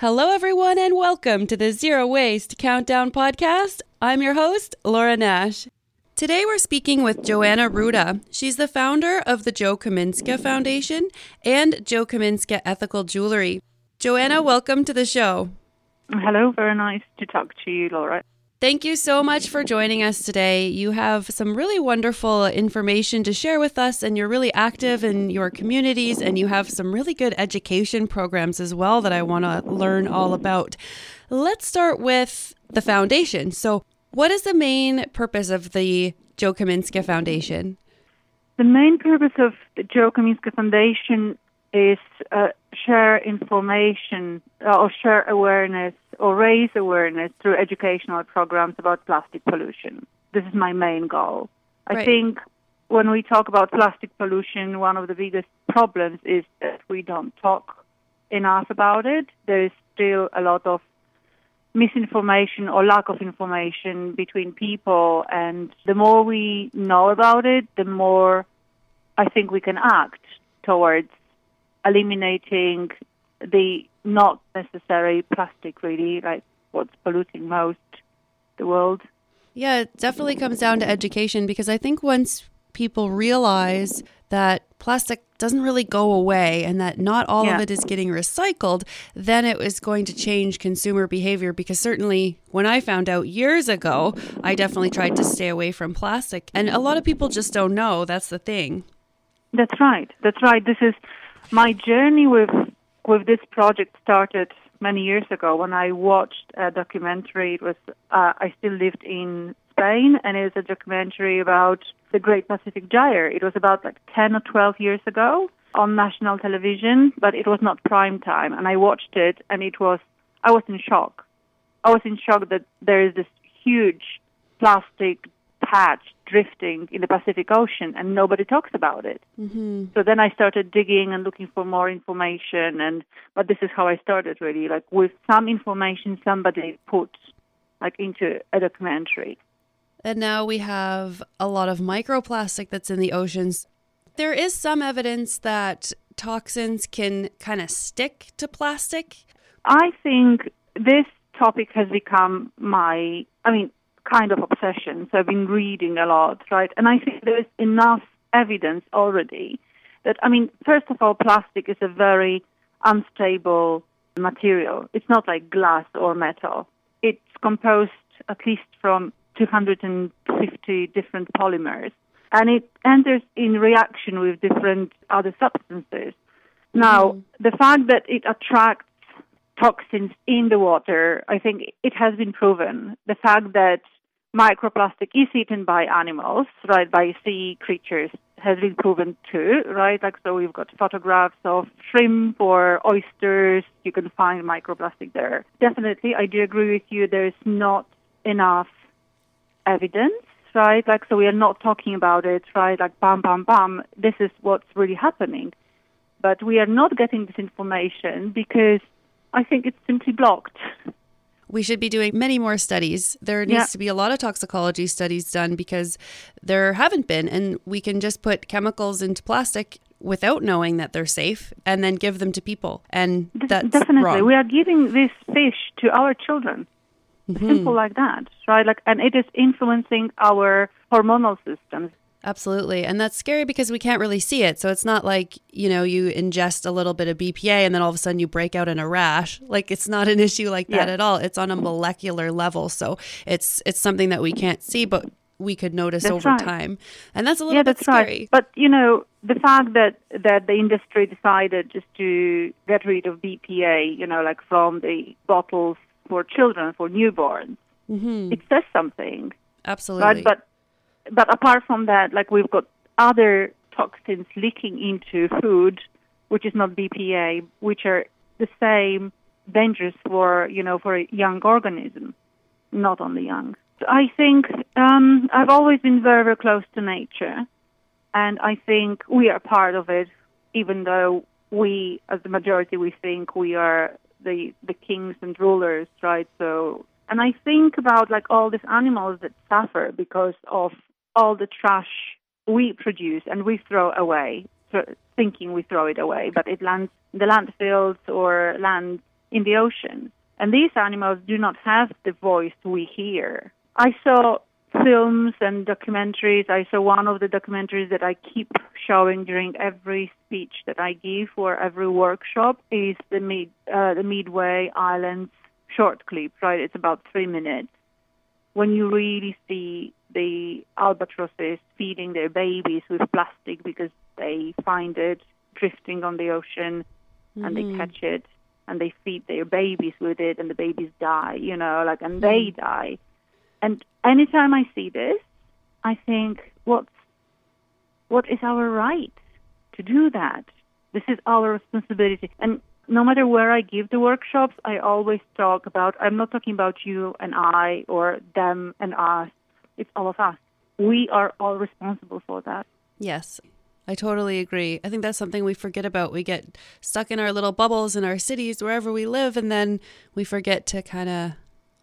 Hello, everyone, and welcome to the Zero Waste Countdown Podcast. I'm your host, Laura Nash. Today, we're speaking with Joanna Ruda. She's the founder of the Jo Kaminska Foundation and Jo Kaminska Ethical Jewelry. Joanna, welcome to the show. Hello, very nice to talk to you, Laura. Thank you so much for joining us today. You have some really wonderful information to share with us, and you're really active in your communities, and you have some really good education programs as well that I want to learn all about. Let's start with the foundation. So, what is the main purpose of the Jo Kaminska Foundation? The main purpose of the Jo Kaminska Foundation is uh, share information uh, or share awareness or raise awareness through educational programs about plastic pollution. This is my main goal. I think when we talk about plastic pollution, one of the biggest problems is that we don't talk enough about it. There is still a lot of misinformation or lack of information between people, and the more we know about it, the more I think we can act towards eliminating the not necessary plastic, really, like what's polluting most the world. Yeah, it definitely comes down to education because I think once people realize that plastic doesn't really go away and that not all of it is getting recycled, then it was going to change consumer behavior because certainly when I found out years ago, I definitely tried to stay away from plastic. And a lot of people just don't know. That's the thing. That's right. That's right. This is my journey with with this project started many years ago when I watched a documentary. It was uh, I still lived in Spain, and it was a documentary about the Great Pacific Gyre. It was about like ten or twelve years ago on national television, but it was not prime time. And I watched it, and it was I was in shock. I was in shock that there is this huge plastic patch drifting in the Pacific Ocean, and nobody talks about it. Mm-hmm. So then I started digging and looking for more information, and but this is how I started really, like with some information somebody put like into a documentary. And now we have a lot of microplastic that's in the oceans. There is some evidence that toxins can kind of stick to plastic. I think this topic has become my, I mean, kind of obsession. So I've been reading a lot, right? And I think there's enough evidence already that, I mean, first of all, plastic is a very unstable material. It's not like glass or metal. It's composed at least from 250 different polymers. And it enters in reaction with different other substances. Now, mm-hmm. the fact that it attracts toxins in the water, I think it has been proven. The fact that microplastic is eaten by animals, right, by sea creatures, has been proven too, right? Like, so we've got photographs of shrimp or oysters. You can find microplastic there. Definitely, I do agree with you. There's not enough evidence, right? Like, so we are not talking about it, right? Like, bam, bam, bam. This is what's really happening. But we are not getting this information because I think it's simply blocked. We should be doing many more studies. There needs to be a lot of toxicology studies done because there haven't been. And we can just put chemicals into plastic without knowing that they're safe and then give them to people. And that's Definitely, wrong. we are giving this fish to our children. Mm-hmm. Simple like that, right? Like, and it is influencing our hormonal systems. Absolutely. And that's scary because we can't really see it. So it's not like, you know, you ingest a little bit of BPA and then all of a sudden you break out in a rash. Like it's not an issue like that Yeah. at all. It's on a molecular level. So it's it's something that we can't see but we could notice That's over right. time. And that's a little yeah, bit that's scary. right. But you know, the fact that that the industry decided just to get rid of BPA, you know, like from the bottles for children for newborns, Mhm. it says something, Absolutely. right? But but apart from that, like we've got other toxins leaking into food, which is not BPA, which are the same dangerous for you know for a young organism, not only young. I think um, I've always been very very close to nature, and I think we are part of it, even though we, as the majority, we think we are the the kings and rulers, right? So, and I think about like all these animals that suffer because of all the trash we produce and we throw away, thinking we throw it away, but it lands in the landfills or lands in the ocean. And these animals do not have the voice we hear. I saw films and documentaries. I saw one of the documentaries that I keep showing during every speech that I give or every workshop is the mid uh, the Midway Islands short clip. Right, it's about three minutes. When you really see the albatrosses feeding their babies with plastic because they find it drifting on the ocean mm-hmm. and they mm-hmm. catch it and they feed their babies with it and the babies die, you know, like and they mm. die. And anytime I see this, I think what's what is our right to do that? This is our responsibility. And no matter where I give the workshops, I always talk about I'm not talking about you and I or them and us. It's all of us. We are all responsible for that. Yes. I totally agree. I think that's something we forget about. We get stuck in our little bubbles in our cities, wherever we live, and then we forget to kind of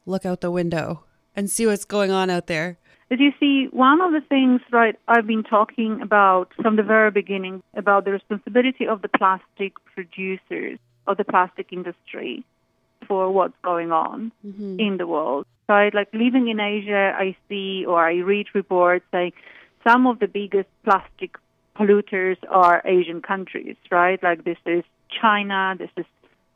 look out the window and see what's going on out there. But you see, one of the things, right, I've been talking about from the very beginning about the responsibility of the plastic producers, of the plastic industry for what's going on mm-hmm. in the world. Right, like living in Asia, I see or I read reports saying some of the biggest plastic polluters are Asian countries, right? Like this is China, this is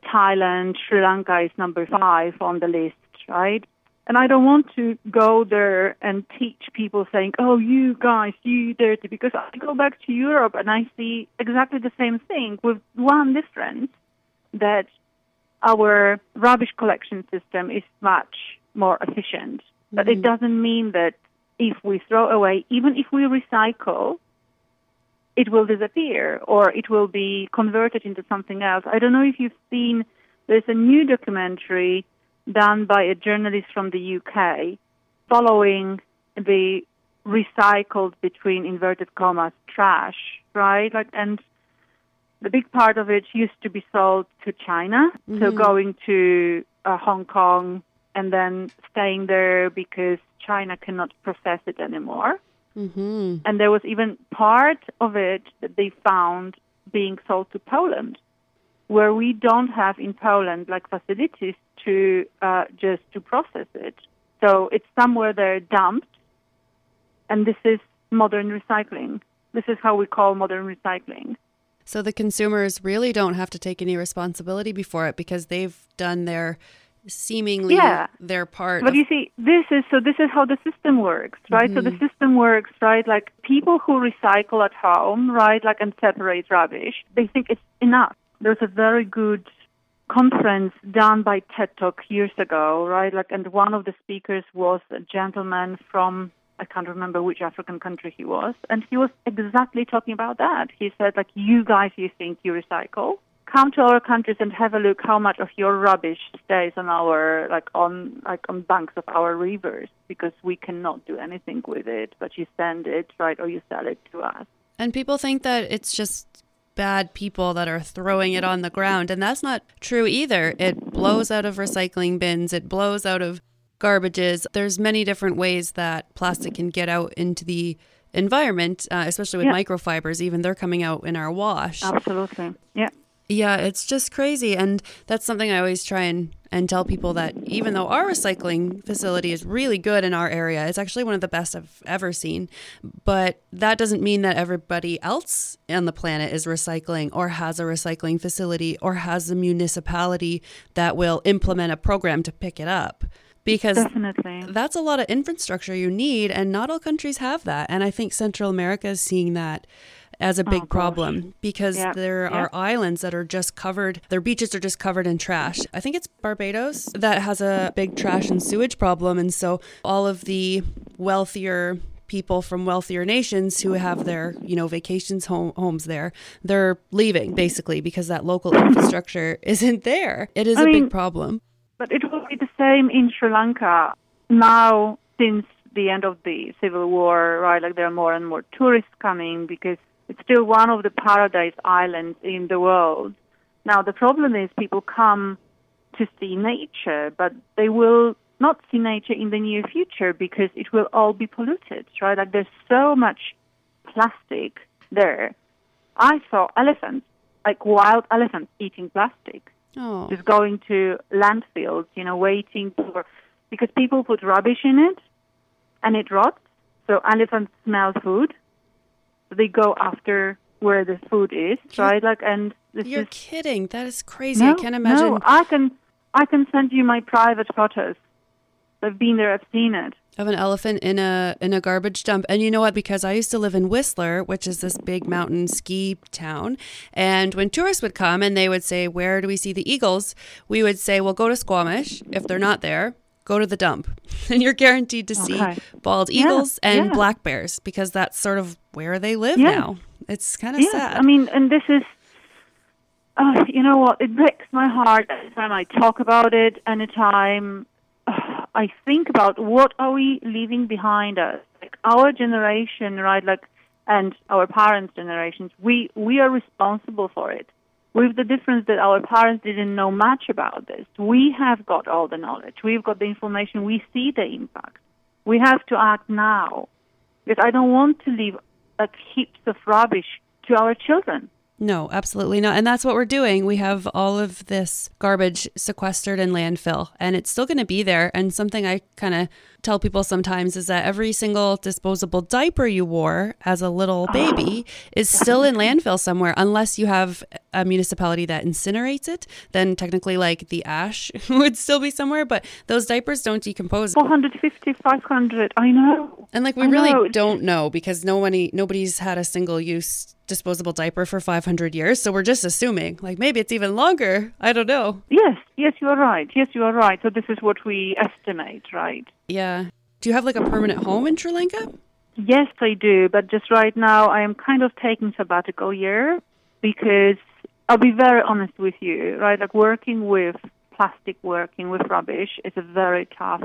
Thailand, Sri Lanka is number five on the list, right? And I don't want to go there and teach people saying, oh, you guys, you dirty, because I go back to Europe and I see exactly the same thing with one difference that our rubbish collection system is much more efficient. Mm-hmm. But it mm-hmm. doesn't mean that if we throw away, even if we recycle, it will disappear or it will be converted into something else. I don't know if you've seen, there's a new documentary done by a journalist from the UK following the recycled between inverted commas trash, right? Like, and the big part of it used to be sold to China, mm-hmm. so going to uh, Hong Kong and then staying there because China cannot process it anymore. Mm-hmm. And there was even part of it that they found being sold to Poland, where we don't have in Poland like facilities to uh, just to process it. So it's somewhere they're dumped, and this is modern recycling. This is how we call modern recycling. So the consumers really don't have to take any responsibility before it because they've done their seemingly yeah. their part. But of- you see, this is so. This is how the system works, right? Mm-hmm. So the mm-hmm. system works, right? Like people who recycle at home, right? Like and separate rubbish, they think it's enough. There's a very good conference done by TED Talk years ago, right? Like, and one of the speakers was a gentleman from I can't remember which African country he was, and he was exactly talking about that. He said, like, you guys, you think you recycle, come to our countries and have a look how much of your rubbish stays on our like on like on banks of our rivers because we cannot do anything with it but you send it right or you sell it to us. And people think that it's just bad people that are throwing it on the ground and that's not true either. It blows out of recycling bins. It blows out of garbages there's many different ways that plastic can get out into the environment uh, especially with yeah. microfibers even they're coming out in our wash absolutely yeah yeah, it's just crazy. And that's something I always try and, and tell people that even though our recycling facility is really good in our area, it's actually one of the best I've ever seen. But that doesn't mean that everybody else on the planet is recycling or has a recycling facility or has a municipality that will implement a program to pick it up because Definitely. that's a lot of infrastructure you need and not all countries have that and i think central america is seeing that as a oh, big oh, problem because yep. there yep. are islands that are just covered, their beaches are just covered in trash. I think it's Barbados that has a big trash and sewage problem. And so all of the wealthier people from wealthier nations who have their, you know, vacations home, homes there, they're leaving basically because that local infrastructure isn't there. It is I a mean- big problem. But it will be the same in Sri Lanka now since the end of the civil war, right? Like there are more and more tourists coming because it's still one of the paradise islands in the world. Now the problem is people come to see nature, but they will not see nature in the near future because it will all be polluted, right? Like there's so much plastic there. I saw elephants, like wild elephants eating plastic Oh. just going to landfills, you know, waiting for because people put rubbish in it and it rots. So elephants smell food. So they go after where the food is, right? Like and this You're is kidding. That is crazy. no, I can't imagine. No, I can I can send you my private photos. I've been there, I've seen it. of an elephant in a in a garbage dump. And you know what? Because I used to live in Whistler, which is this big mountain ski town, and when tourists would come and they would say, "Where do we see the eagles?" we would say, "Well, go to Squamish. If they're not there, go to the dump." And you're guaranteed to see Okay. bald Yeah, eagles and yeah. black bears because that's sort of where they live Yeah. now. It's kind of sad. I mean, and this is, oh, you know what? It breaks my heart every time I talk about it. Anytime I think about what are we leaving behind us, like our generation, right? Like, and our parents' generations. We we are responsible for it. With the difference that our parents didn't know much about this. We have got all the knowledge. We've got the information. We see the impact. We have to act now because I don't want to leave like heaps of rubbish to our children. No, absolutely not. And that's what we're doing. We have all of this garbage sequestered in landfill, and it's still going to be there. And something I kind of tell people sometimes is that every single disposable diaper you wore as a little oh. baby is still in landfill somewhere, unless you have a municipality that incinerates it. Then technically, like the ash would still be somewhere, but those diapers don't decompose. 450, 500, I know. And like we I really know. don't know because nobody nobody's had a single use disposable diaper for 500 years, so we're just assuming like maybe it's even longer. I don't know. Yes, yes, you are right. Yes, you are right. So this is what we estimate, right? Yeah. Do you have like a permanent home in Sri Lanka? Yes, I do. But just right now, I am kind of taking sabbatical year because I'll be very honest with you, right? Like working with plastic, working with rubbish is a very tough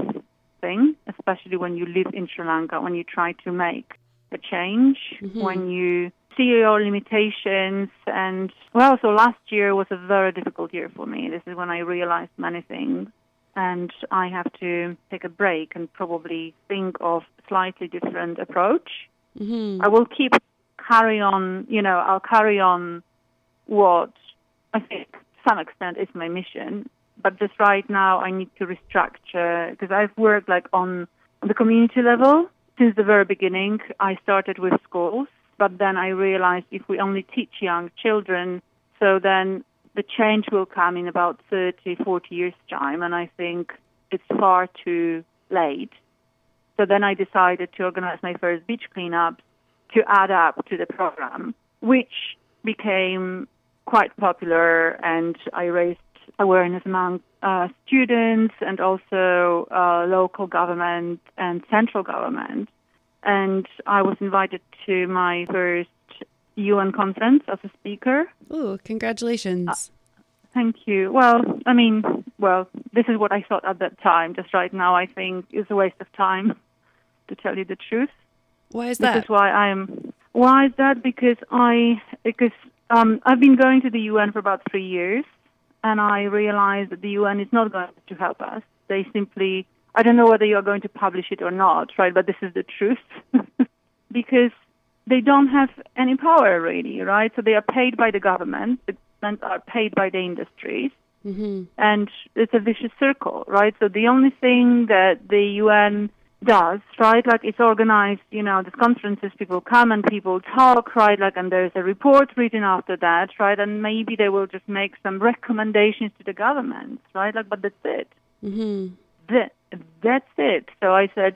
thing, especially when you live in Sri Lanka, when you try to make a change, mm-hmm. when you see your limitations. And well, so last year was a very difficult year for me. This is when I realized many things. And I have to take a break and probably think of slightly different approach. Mm-hmm. I will keep carry on, you know, I'll carry on what I think to some extent is my mission. But just right now, I need to restructure because I've worked like on the community level since the very beginning. I started with schools, but then I realized if we only teach young children, so then the change will come in about 30, 40 years' time. And I think it's far too late. So then I decided to organize my first beach cleanups to add up to the program, which became quite popular, and I raised awareness among uh, students and also uh, local government and central government. And I was invited to my first UN conference as a speaker. Oh, congratulations. Thank you. Well, I mean, well, this is what I thought at that time. Just right now, I think it's a waste of time, to tell you the truth. Why is that? This is why I'm. Why is that? Because I because um, I've been going to the UN for about three years, and I realized that the UN is not going to help us. They simply. I don't know whether you are going to publish it or not, right? But this is the truth, because they don't have any power really, right? So they are paid by the government. The governments are paid by the industries and it's a vicious circle, right? So the only thing that the UN does, right, like it's organized, you know, these conferences, people come and people talk, right, like, and there's a report written after that, right, and maybe they will just make some recommendations to the government, right, like, but that's it. hmm That, that's it. So I said,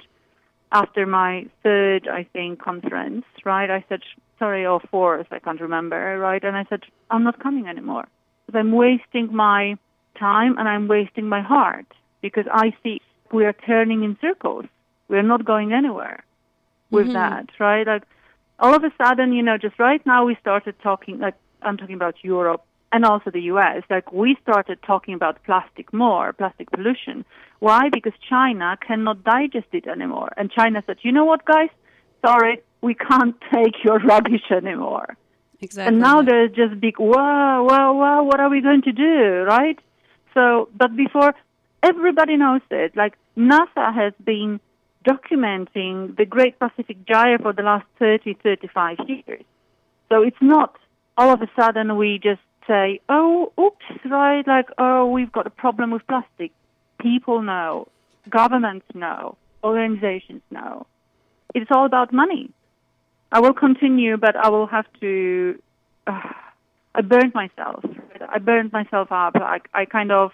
after my third, I think, conference, right, I said, sorry, or fourth, I can't remember, right, and I said, I'm not coming anymore because I'm wasting my time and I'm wasting my heart because I see we are turning in circles. We are not going anywhere. with mm-hmm. that, right? Like all of a sudden, you know, just right now we started talking like I'm talking about Europe and also the US. Like we started talking about plastic more, plastic pollution. Why? Because China cannot digest it anymore. And China said, "You know what, guys? Sorry, we can't take your rubbish anymore." Exactly. And now there's just big, whoa, whoa, whoa, what are we going to do, right? So, but before, everybody knows it. Like, NASA has been documenting the Great Pacific Gyre for the last 30, 35 years. So it's not all of a sudden we just say, oh, oops, right, like, oh, we've got a problem with plastic. People know, governments know, organizations know. It's all about money. I will continue, but I will have to. Uh, I burned myself. I burned myself up. I, I kind of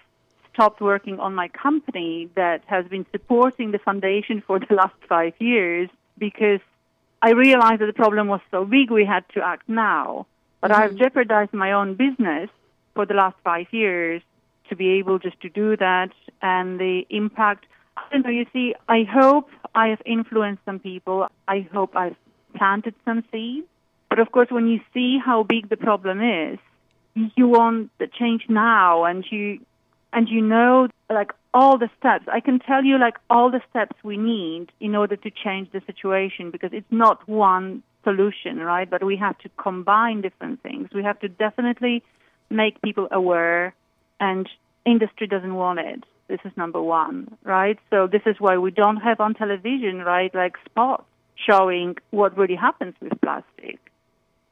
stopped working on my company that has been supporting the foundation for the last five years because I realized that the problem was so big we had to act now. But mm-hmm. I've jeopardized my own business for the last five years to be able just to do that and the impact. I don't know, you see, I hope I have influenced some people. I hope I've planted some seeds. But of course, when you see how big the problem is, you want the change now, and you and you know like all the steps. I can tell you like all the steps we need in order to change the situation because it's not one solution, right? But we have to combine different things. We have to definitely make people aware, and industry doesn't want it. This is number one, right? So this is why we don't have on television, right, like spots showing what really happens with plastic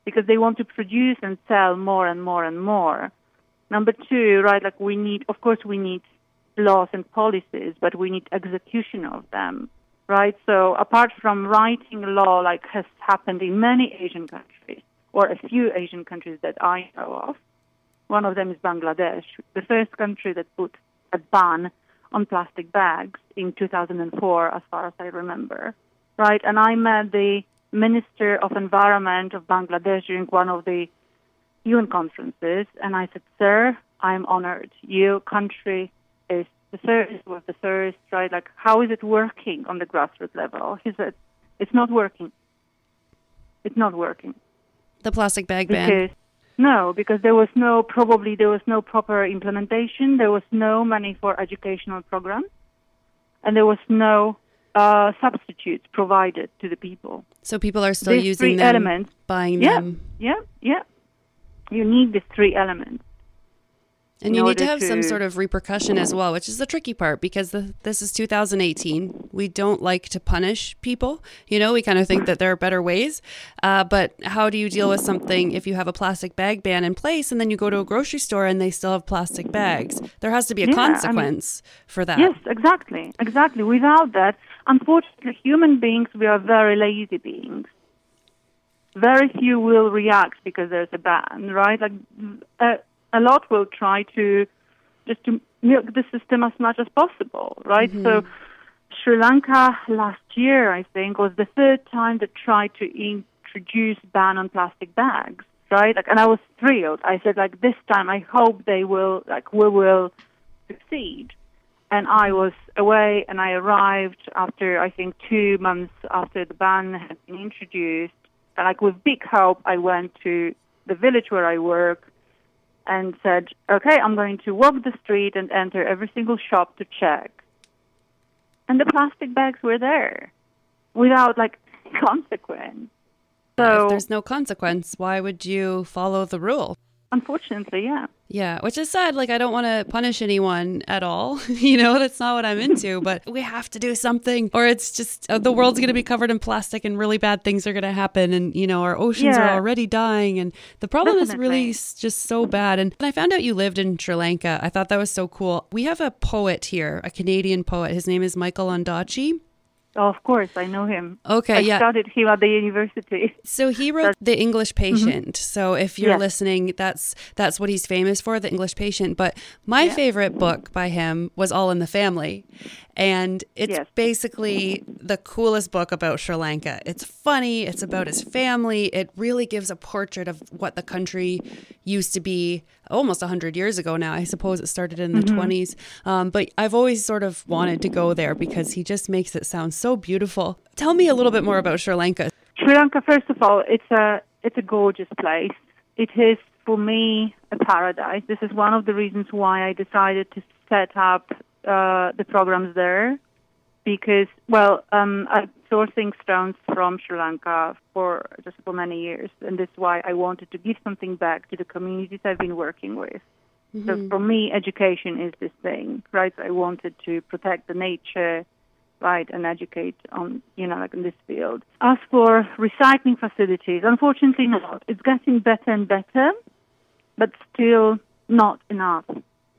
because they want to produce and sell more and more and more. Number two, right, like we need, of course, we need laws and policies, but we need execution of them, right? So apart from writing law like has happened in many Asian countries, or a few Asian countries that I know of, one of them is Bangladesh, the first country that put a ban on plastic bags in 2004, as far as I remember right? And I met the Minister of Environment of Bangladesh during one of the UN conferences, and I said, "Sir, I'm honored. Your country is the first, was the first, right? Like, how is it working on the grassroots level?" He said, "It's not working. It's not working." The plastic bag because, ban. No, because there was no probably there was no proper implementation. There was no money for educational programs, and there was no uh, substitutes provided to the people. So people are still these using three them, elements. buying yeah, them. Yeah, yeah. You need these three elements. And you need to have some sort of repercussion as well, which is the tricky part because the, this is 2018. We don't like to punish people. You know, we kind of think that there are better ways. Uh, but how do you deal with something if you have a plastic bag ban in place and then you go to a grocery store and they still have plastic bags? There has to be a Yeah, I mean- consequence for that. Yes, exactly, exactly. Without that, unfortunately, human beings we are very lazy beings. Very few will react because there's a ban, right? Like a, a lot will try to just to milk the system as much as possible, right? So mm-hmm. Sri Lanka last year, I think, was the third time that tried to introduce ban on plastic bags, right? Like, and I was thrilled. I said, like, this time I hope they will, like, we will succeed. And I mm-hmm. was away, and I arrived after I think two months after the ban had been introduced. And like with big hope, I went to the village where I work and said, "Okay, I'm going to walk the street and enter every single shop to check." And the plastic bags were there, without like consequence. So if there's no consequence, why would you follow the rule? Unfortunately, yeah. Yeah, which is sad. Like, I don't want to punish anyone at all. you know, that's not what I'm into, but we have to do something, or it's just uh, the world's going to be covered in plastic and really bad things are going to happen. And, you know, our oceans are already dying. And the problem is really just so bad. And when I found out you lived in Sri Lanka, I thought that was so cool. We have a poet here, a Canadian poet. His name is Michael Ondaatje. Oh, of course, I know him. Okay, I yeah. studied him at the university. So he wrote The English mm-hmm. Patient. So if you're Yes. listening, that's that's what he's famous for, The English Patient. But my favorite book by him was All in the Family. And it's Yes. basically the coolest book about Sri Lanka. It's funny, it's about his family. It really gives a portrait of what the country used to be almost 100 years ago now. I suppose it started in the 20s. Um, but I've always sort of wanted to go there because he just makes it sound so beautiful. Tell me a little bit more about Sri Lanka. Sri Lanka, first of all, it's a it's a gorgeous place. It is for me a paradise. This is one of the reasons why I decided to set up uh, the programs there, because well, um, I'm sourcing stones from Sri Lanka for just for many years, and this is why I wanted to give something back to the communities I've been working with. So for me, education is this thing, right? I wanted to protect the nature, right, and educate on, you know, like in this field. As for recycling facilities, unfortunately not. It's getting better and better, but still not enough.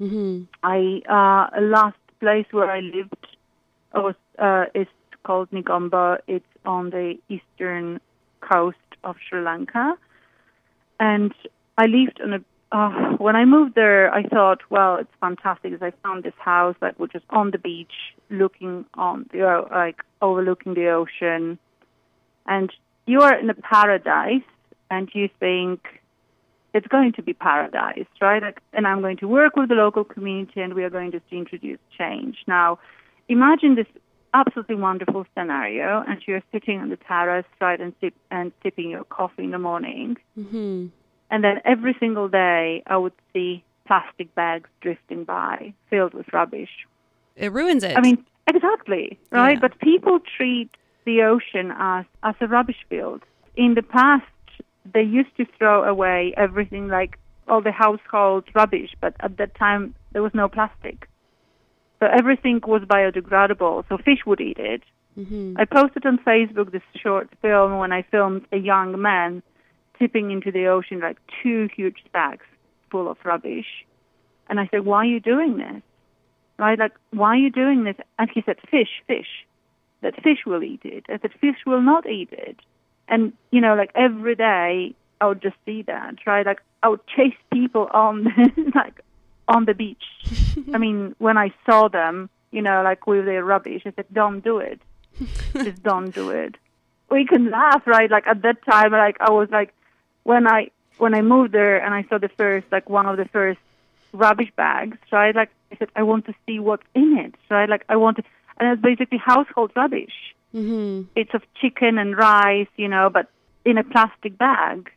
Mm-hmm. I uh, last place where I lived was uh, is called Negombo. It's on the eastern coast of Sri Lanka, and I lived on a. Uh, when I moved there, I thought, well, it's fantastic because I found this house that was just on the beach, looking on the like overlooking the ocean, and you are in a paradise, and you think it's going to be paradise, right? And I'm going to work with the local community, and we are going to introduce change. Now, imagine this absolutely wonderful scenario, and you're sitting on the terrace, right, and sip and sipping your coffee in the morning, Mm-hmm. and then every single day I would see plastic bags drifting by, filled with rubbish. It ruins it. I mean, exactly, right? Yeah. But people treat the ocean as as a rubbish field. In the past, they used to throw away everything like all the household rubbish, but at that time there was no plastic. So everything was biodegradable, so fish would eat it. Mhm. I posted on Facebook this short film when I filmed a young man tipping into the ocean like two huge sacks full of rubbish. And I said, Why are you doing this? Right? Like, why are you doing this? And he said, Fish, fish. That fish will eat it. I said, Fish will not eat it. And, you know, like every day I would just see that, right? Like I would chase people on like on the beach. I mean, when I saw them, you know, like with their rubbish, I said, Don't do it. Just don't do it. We can laugh, right? Like at that time, like I was like, when I when I moved there and I saw the first, like one of the first rubbish bags, right? Like I said, I want to see what's in it, right? Like I want to, and it's basically household rubbish. Mm-hmm. It's of chicken and rice, you know, but in a plastic bag.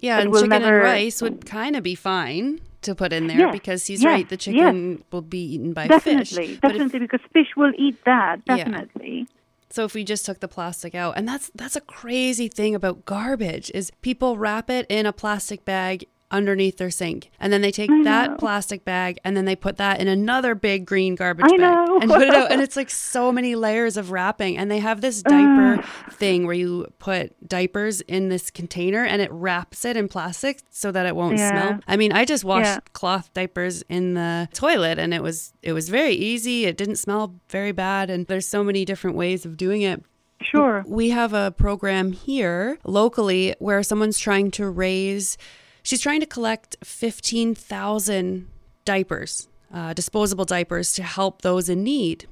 Yeah, and will chicken never- and rice would kind of be fine to put in there Yes, because he's yes, right. The chicken will be eaten by definitely, fish. But if- definitely, because fish will eat that. Yeah. Definitely. So if we just took the plastic out, and that's that's a crazy thing about garbage is people wrap it in a plastic bag underneath their sink, and then they take that plastic bag and then they put that in another big green garbage I bag know. and put it out, and it's like so many layers of wrapping. And they have this diaper thing where you put diapers in this container and it wraps it in plastic so that it won't Yeah. smell. I mean, I just washed Yeah. cloth diapers in the toilet, and it was it was very easy. It didn't smell very bad, and there's so many different ways of doing it. Sure. We have a program here locally where someone's trying to raise, she's trying to collect 15,000 diapers, uh, disposable diapers to help those in need.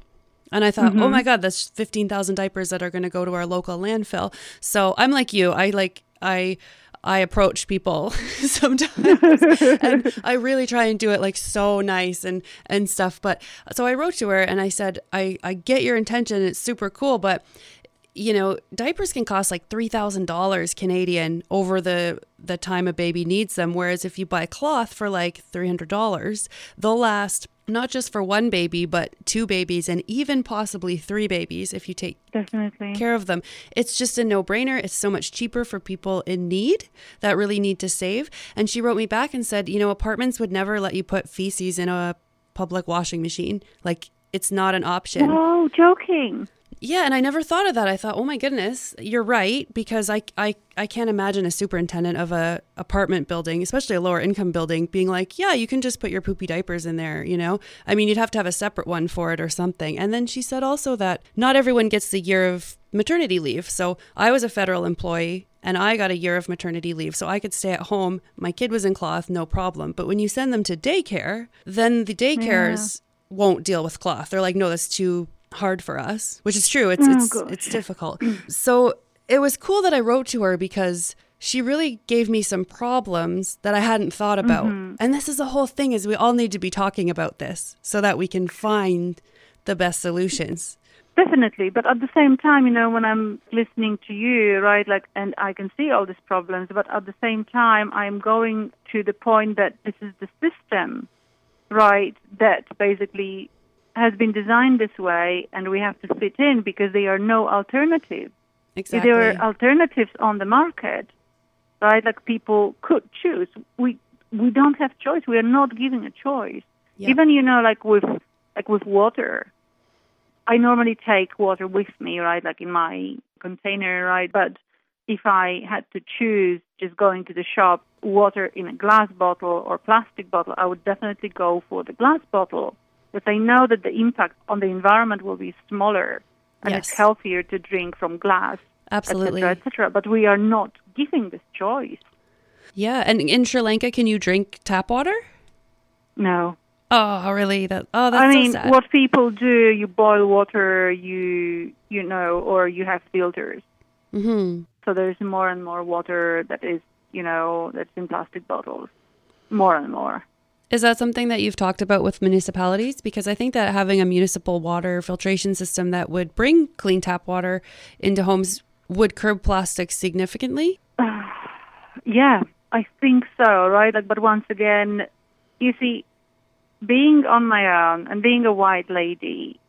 And I thought, oh my God, that's 15,000 diapers that are going to go to our local landfill. So I'm like you. I like, I, I approach people sometimes and I really try and do it like so nice and, and stuff. But so I wrote to her and I said, I, I get your intention. It's super cool, but you know, diapers can cost like three thousand dollars Canadian over the the time a baby needs them. Whereas if you buy cloth for like three hundred dollars, they'll last not just for one baby, but two babies and even possibly three babies if you take Definitely. care of them. It's just a no brainer. It's so much cheaper for people in need that really need to save. And she wrote me back and said, you know, apartments would never let you put feces in a public washing machine. Like it's not an option. No, joking. Yeah, and I never thought of that. I thought, oh my goodness, you're right because I I I can't imagine a superintendent of a apartment building, especially a lower income building, being like, yeah, you can just put your poopy diapers in there. You know, I mean, you'd have to have a separate one for it or something. And then she said also that not everyone gets the year of maternity leave. So I was a federal employee and I got a year of maternity leave. So I could stay at home. My kid was in cloth, no problem. But when you send them to daycare, then the daycares won't deal with cloth. They're like, no, that's too hard for us, which is true. It's Oh, it's gosh. it's difficult. So it was cool that I wrote to her because she really gave me some problems that I hadn't thought about. Mm-hmm. And this is the whole thing is we all need to be talking about this so that we can find the best solutions. Definitely, but at the same time, you know, when I'm listening to you, right, like, and I can see all these problems, but at the same time, I'm going to the point that this is the system, right, that basically has been designed this way, and we have to fit in because there are no alternatives. Exactly. If there are alternatives on the market, right, like people could choose. We we don't have choice. We are not giving a choice. Yeah. Even you know, like with like with water, I normally take water with me, right, like in my container, right? But if I had to choose just going to the shop, water in a glass bottle or plastic bottle, I would definitely go for the glass bottle because they know that the impact on the environment will be smaller and it's healthier to drink from glass, Absolutely. etc., etc. But we are not giving this choice. Yeah. And in Sri Lanka, can you drink tap water? No. Oh, really? That oh, that's I mean, so sad. what people do, you boil water, you you know, or you have filters. hmm So there's more and more water that is, you know, that's in plastic bottles. More and more. Is that something that you've talked about with municipalities? Because I think that having a municipal water filtration system that would bring clean tap water into homes would curb plastics significantly. Yeah, I think so, right? Like, but once again, you see, being on my own and being a white lady,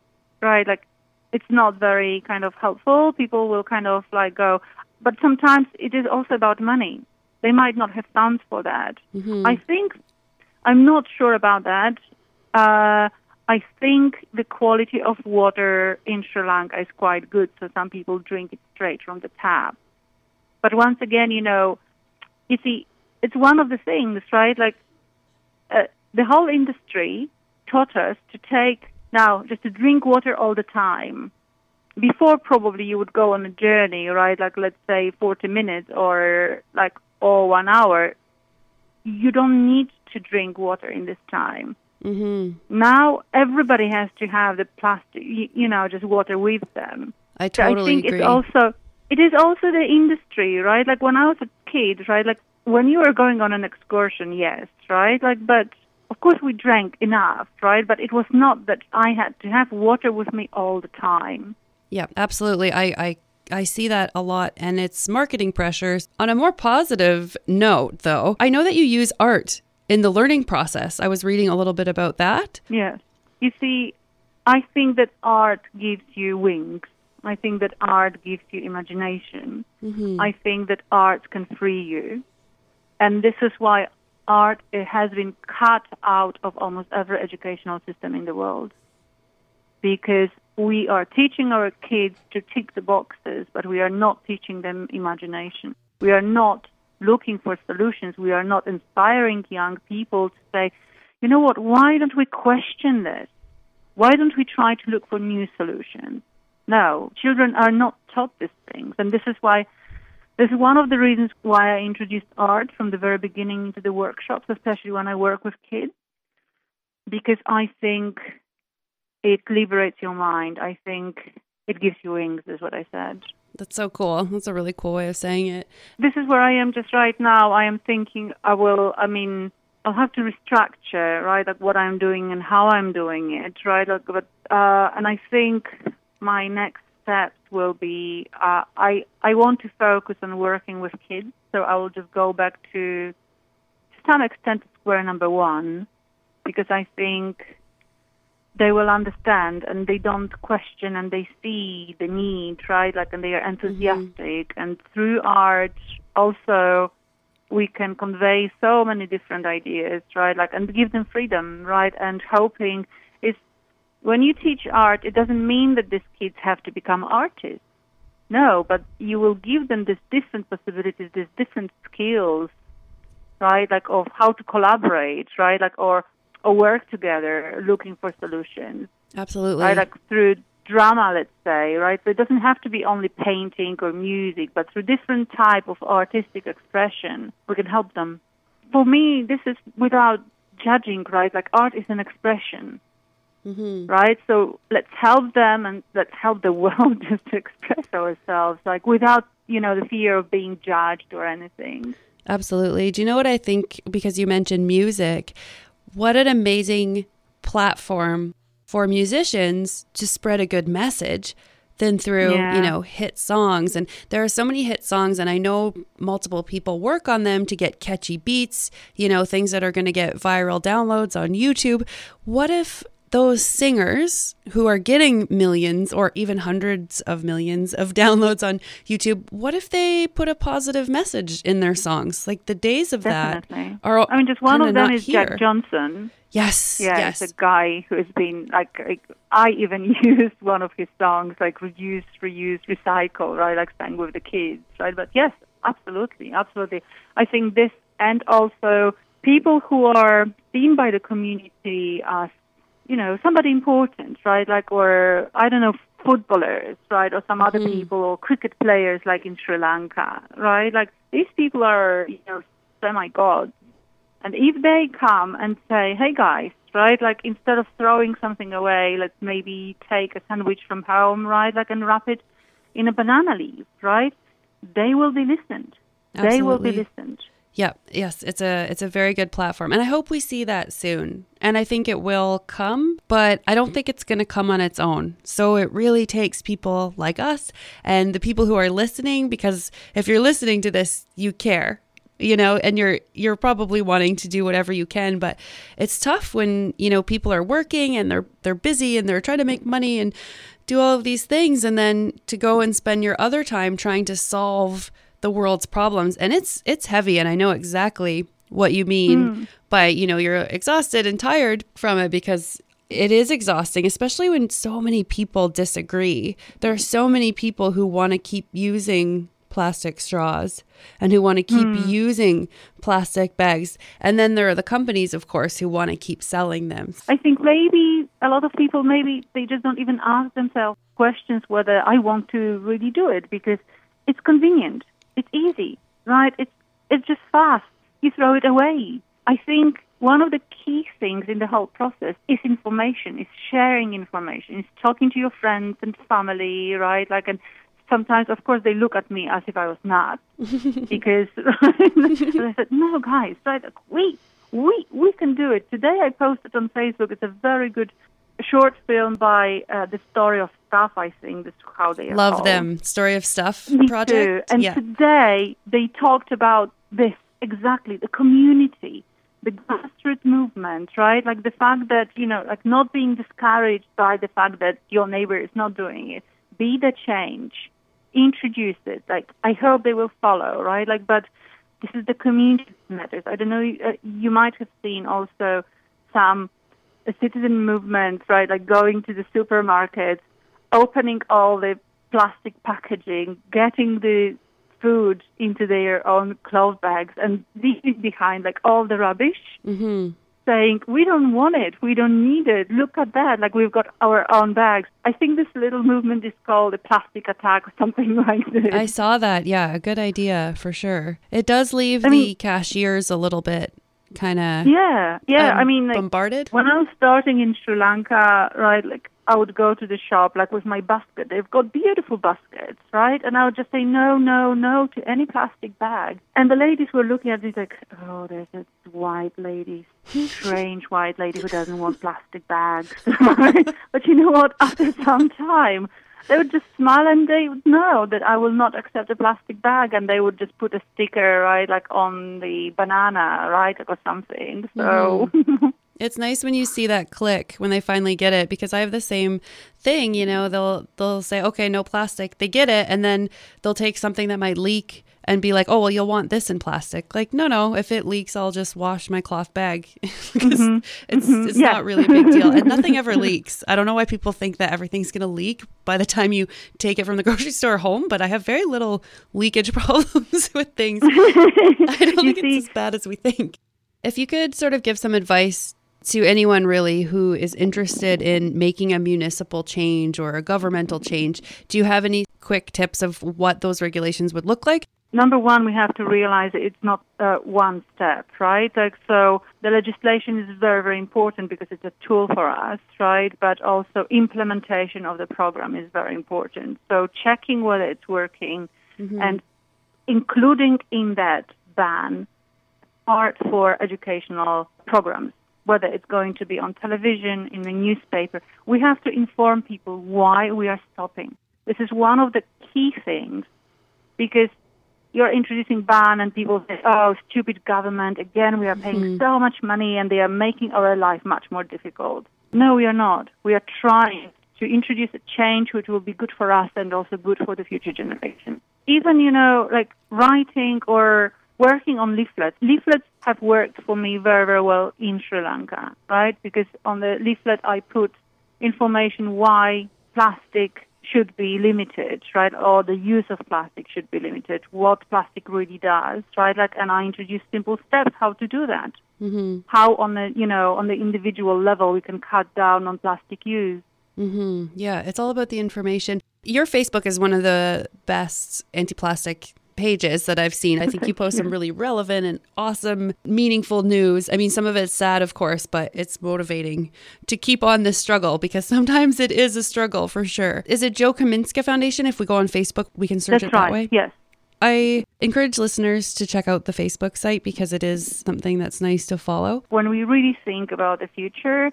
right? Like, it's not very kind of helpful. People will kind of like go, but sometimes it is also about money. They might not have funds for that. Mm-hmm. I think I'm not sure about that. Uh, I think the quality of water in Sri Lanka is quite good, so some people drink it straight from the tap. But once again, you know, you see, it's one of the things, right? Like uh, the whole industry taught us to take now just to drink water all the time. Before, probably you would go on a journey, right? Like let's say 40 minutes or like or one hour. You don't need to drink water in this time. hmm Now everybody has to have the plastic, you, you know, just water with them. I So I totally think agree. it's also it is also the industry, right? Like when I was a kid, right? Like when you were going on an excursion, yes, right? Like but of course we drank enough, right? But it was not that I had to have water with me all the time. Yeah, absolutely. I, I I see that a lot and it's marketing pressures. On a more positive note though, I know that you use art in the learning process. I was reading a little bit about that. Yes. You see, I think that art gives you wings. I think that art gives you imagination. Mm-hmm. I think that art can free you. And this is why art it has been cut out of almost every educational system in the world. Because we are teaching our kids to tick the boxes, but we are not teaching them imagination. We are not looking for solutions. We are not inspiring young people to say, you know what, why don't we question this? Why don't we try to look for new solutions? No, children are not taught these things. And this is why, this is one of the reasons why I introduced art from the very beginning into the workshops, especially when I work with kids, because I think it liberates your mind. I think it gives you wings, is what I said. That's so cool. That's a really cool way of saying it. this is where I am just right now. I am thinking I will, I mean, I'll have to restructure, right, like what I'm doing and how I'm doing it, right? Like, but, uh, and I think my next steps will be, uh, I, I want to focus on working with kids, so I will just go back to, to some extent, square number one, because I think they will understand and they don't question and they see the need, right? Like, and they are mm-hmm. enthusiastic. And through art, also, we can convey so many different ideas, right? Like, and give them freedom, right? And hoping is when you teach art, it doesn't mean that these kids have to become artists. No, but you will give them these different possibilities, these different skills, right? Like of how to collaborate, right? Like or or work together, looking for solutions, Absolutely. right? Like through drama, let's say, right? So it doesn't have to be only painting or music, but through different type of artistic expression, we can help them. For me, this is without judging, right? Like art is an expression. Mm-hmm. Right? So let's help them and let's help the world just to express ourselves, like without, you know, the fear of being judged or anything. Absolutely. Do you know what I think? Because you mentioned music, what an amazing platform for musicians to spread a good message than through yeah. you know hit songs and there are so many hit songs and i know multiple people work on them to get catchy beats you know things that are going to get viral downloads on youtube what if those singers who are getting millions or even hundreds of millions of downloads on YouTube, what if they put a positive message in their songs? Like the days of Definitely. that are I mean just one of them is here. Jack Johnson. Yes. Yeah, yes. it's a guy who has been like, like I even used one of his songs like reduce, reuse, recycle, right? Like sang with the kids, right? But yes, absolutely, absolutely. I think this and also people who are seen by the community as you know, somebody important, right? Like, or I don't know, footballers, right? Or some other mm-hmm. people, or cricket players, like in Sri Lanka, right? Like, these people are, you know, semi gods. And if they come and say, hey guys, right, like instead of throwing something away, let's maybe take a sandwich from home, right, like and wrap it in a banana leaf, right? They will be listened. Absolutely. They will be listened. Yeah, yes, it's a it's a very good platform. And I hope we see that soon. And I think it will come, but I don't think it's going to come on its own. So it really takes people like us and the people who are listening because if you're listening to this, you care. You know, and you're you're probably wanting to do whatever you can, but it's tough when, you know, people are working and they're they're busy and they're trying to make money and do all of these things and then to go and spend your other time trying to solve the world's problems and it's it's heavy and I know exactly what you mean mm. by you know you're exhausted and tired from it because it is exhausting especially when so many people disagree there are so many people who want to keep using plastic straws and who want to keep mm. using plastic bags and then there are the companies of course who want to keep selling them i think maybe a lot of people maybe they just don't even ask themselves questions whether i want to really do it because it's convenient it's easy, right? It's it's just fast. You throw it away. I think one of the key things in the whole process is information, is sharing information, is talking to your friends and family, right? Like, and sometimes, of course, they look at me as if I was nuts because I said, "No, guys, right? We we we can do it." Today, I posted on Facebook. It's a very good short film by uh, the story of stuff. I think that's how they love called. them. Story of stuff Me project. Too. And yeah. today they talked about this exactly the community, the grassroots movement, right? Like the fact that you know, like not being discouraged by the fact that your neighbor is not doing it. Be the change. Introduce it. Like I hope they will follow, right? Like, but this is the community matters. I don't know. Uh, you might have seen also some a citizen movement, right? Like going to the supermarket, opening all the plastic packaging, getting the food into their own cloth bags, and leaving behind like all the rubbish. Mm-hmm. Saying we don't want it, we don't need it. Look at that! Like we've got our own bags. I think this little movement is called the plastic attack or something like this. I saw that. Yeah, a good idea for sure. It does leave I the mean, cashiers a little bit kind of yeah yeah um, i mean like, bombarded when i was starting in sri lanka right like i would go to the shop like with my basket they've got beautiful baskets right and i would just say no no no to any plastic bag and the ladies were looking at me like oh there's a white lady strange white lady who doesn't want plastic bags but you know what after some time they would just smile and they would know that I will not accept a plastic bag and they would just put a sticker, right, like on the banana, right, or something. So. Mm-hmm. It's nice when you see that click when they finally get it because I have the same thing, you know, they'll they'll say, "Okay, no plastic." They get it and then they'll take something that might leak and be like, "Oh, well, you'll want this in plastic." Like, no, no. If it leaks, I'll just wash my cloth bag because mm-hmm. it's mm-hmm. it's yeah. not really a big deal, and nothing ever leaks. I don't know why people think that everything's gonna leak by the time you take it from the grocery store home, but I have very little leakage problems with things. I don't think see- it's as bad as we think. If you could sort of give some advice to anyone really who is interested in making a municipal change or a governmental change, do you have any quick tips of what those regulations would look like? number one, we have to realize it's not uh, one step, right? Like, so the legislation is very, very important because it's a tool for us, right? But also implementation of the program is very important. So checking whether it's working and including in that ban part for educational programs, whether it's going to be on television, in the newspaper. We have to inform people why we are stopping. This is one of the key things because you're introducing ban and people say, oh, stupid government, again, we are paying mm-hmm. so much money and they are making our life much more difficult. No, we are not. We are trying to introduce a change which will be good for us and also good for the future generation. Even, you know, like writing or working on leaflets. Leaflets have worked for me very, very well in Sri Lanka, right? Because on the leaflet I put information why plastic should be limited, right? Or the use of plastic should be limited, what plastic really does, right? Like, and I introduce simple steps how to do that. Mm-hmm. How on the, you know, on the individual level we can cut down on plastic use. Mm-hmm. Yeah, it's all about the information. Your Facebook is one of the best anti plastic pages that I've seen. I think you post some really relevant and awesome, meaningful news. I mean, some of it's sad, of course, but it's motivating to keep on this struggle because sometimes it is a struggle for sure. Is it Jo Kaminska Foundation? If we go on Facebook, we can search That's it right. that way. Yes. I encourage listeners to check out the Facebook site because it is something that's nice to follow. When we really think about the future,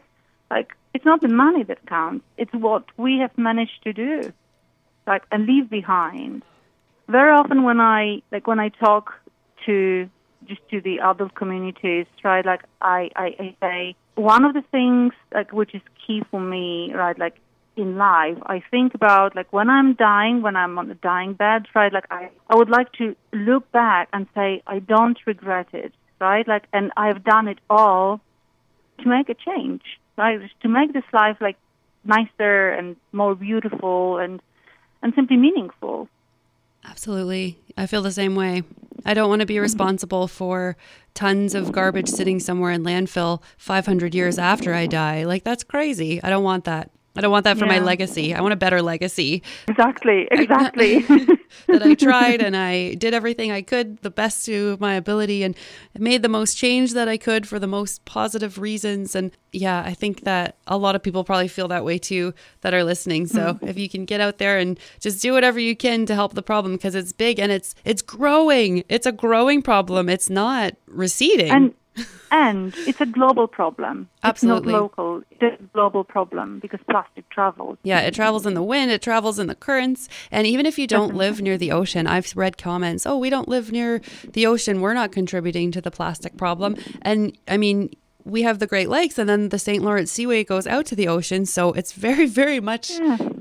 like it's not the money that counts; it's what we have managed to do, like and leave behind. Very often, when I like when I talk to just to the adult communities, right? Like I, I, I say one of the things like which is key for me, right? Like in life, I think about like when I'm dying, when I'm on the dying bed, right? Like I, I would like to look back and say I don't regret it, right? Like, and I've done it all to make a change, right? To make this life like nicer and more beautiful and and simply meaningful. Absolutely. I feel the same way. I don't want to be mm-hmm. responsible for tons of garbage sitting somewhere in landfill 500 years after I die. Like, that's crazy. I don't want that. I don't want that for my legacy. I want a better legacy Exactly, exactly. that I tried and I did everything I could, the best to my ability, and made the most change that I could for the most positive reasons. And yeah, I think that a lot of people probably feel that way too that are listening. So mm-hmm. if you can get out there and just do whatever you can to help the problem because it's big and it's it's growing. It's a growing problem. It's not receding. and and it's a global problem. Absolutely. It's not local. It's a global problem because plastic travels. Yeah, it travels in the wind, it travels in the currents. And even if you don't live near the ocean, I've read comments, oh, we don't live near the ocean. We're not contributing to the plastic problem. And I mean, we have the Great Lakes and then the St. Lawrence Seaway goes out to the ocean. So it's very, very much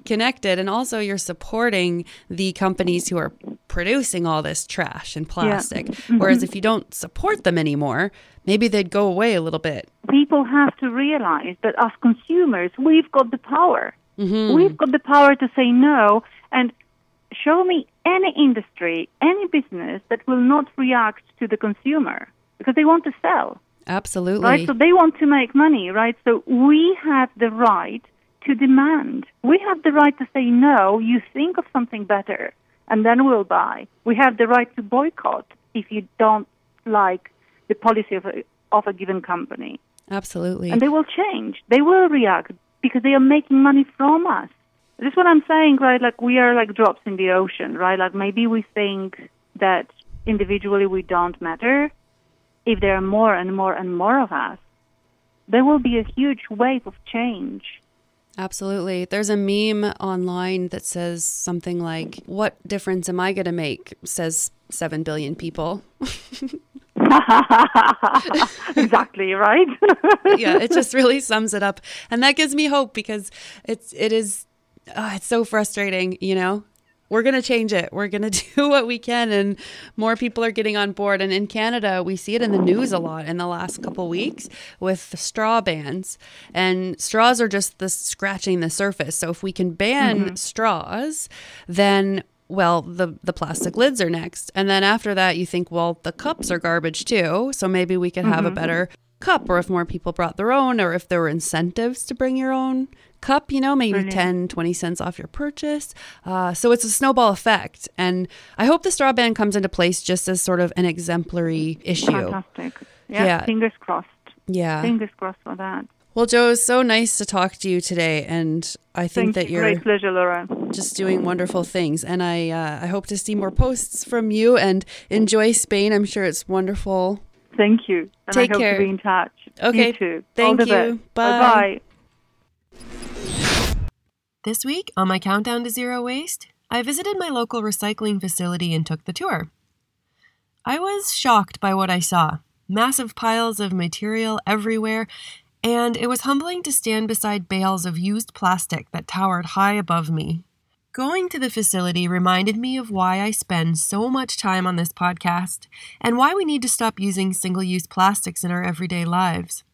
connected. And also, you're supporting the companies who are producing all this trash and plastic. Mm-hmm. Whereas if you don't support them anymore, maybe they'd go away a little bit. People have to realize that as consumers, we've got the power. Mm-hmm. We've got the power to say no and show me any industry, any business that will not react to the consumer because they want to sell. Absolutely. right? So they want to make money, right? So we have the right to demand. We have the right to say no. You think of something better, and then we'll buy. We have the right to boycott if you don't like the policy of a, of a given company, Absolutely. and they will change. They will react because they are making money from us. This is what I'm saying, right? Like we are like drops in the ocean, right? Like maybe we think that individually we don't matter. If there are more and more and more of us, there will be a huge wave of change. Absolutely. There's a meme online that says something like, What difference am I going to make? says 7 billion people. exactly, right? yeah, it just really sums it up. And that gives me hope because it's, it is, oh, it's so frustrating, you know? We're going to change it. We're going to do what we can, and more people are getting on board. And in Canada, we see it in the news a lot in the last couple weeks with the straw bans. And straws are just the scratching the surface. So if we can ban mm-hmm. straws, then well, the the plastic lids are next. And then after that, you think, well, the cups are garbage too. So maybe we could have a mm-hmm. better cup, or if more people brought their own, or if there were incentives to bring your own cup, you know, maybe Brilliant. 10, 20 cents off your purchase. Uh, so it's a snowball effect. And I hope the straw ban comes into place just as sort of an exemplary issue. Fantastic. Yeah, Yeah. fingers crossed. Yeah. Fingers crossed for that. Well, Jo, it's so nice to talk to you today. And I think that you. you're Great pleasure, Laura. just doing wonderful things. And I, uh, I hope to see more posts from you and enjoy Spain. I'm sure it's wonderful. Thank you. And Take I hope care. to be in touch. Okay. You too. Thank you. best. Bye-bye. This week on my countdown to zero waste, I visited my local recycling facility and took the tour. I was shocked by what I saw massive piles of material everywhere, and it was humbling to stand beside bales of used plastic that towered high above me. Going to the facility reminded me of why I spend so much time on this podcast and why we need to stop using single use plastics in our everyday lives.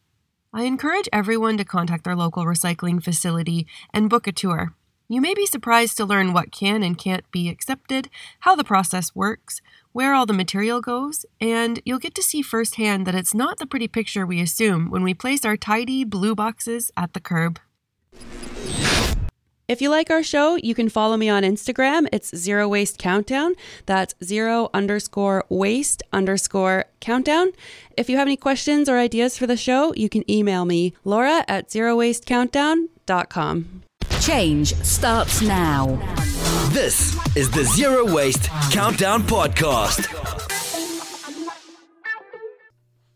I encourage everyone to contact their local recycling facility and book a tour. You may be surprised to learn what can and can't be accepted, how the process works, where all the material goes, and you'll get to see firsthand that it's not the pretty picture we assume when we place our tidy blue boxes at the curb. If you like our show, you can follow me on Instagram. It's Zero Waste Countdown. That's zero underscore waste underscore countdown. If you have any questions or ideas for the show, you can email me, Laura at zerowastecountdown.com. Change starts now. This is the Zero Waste Countdown Podcast.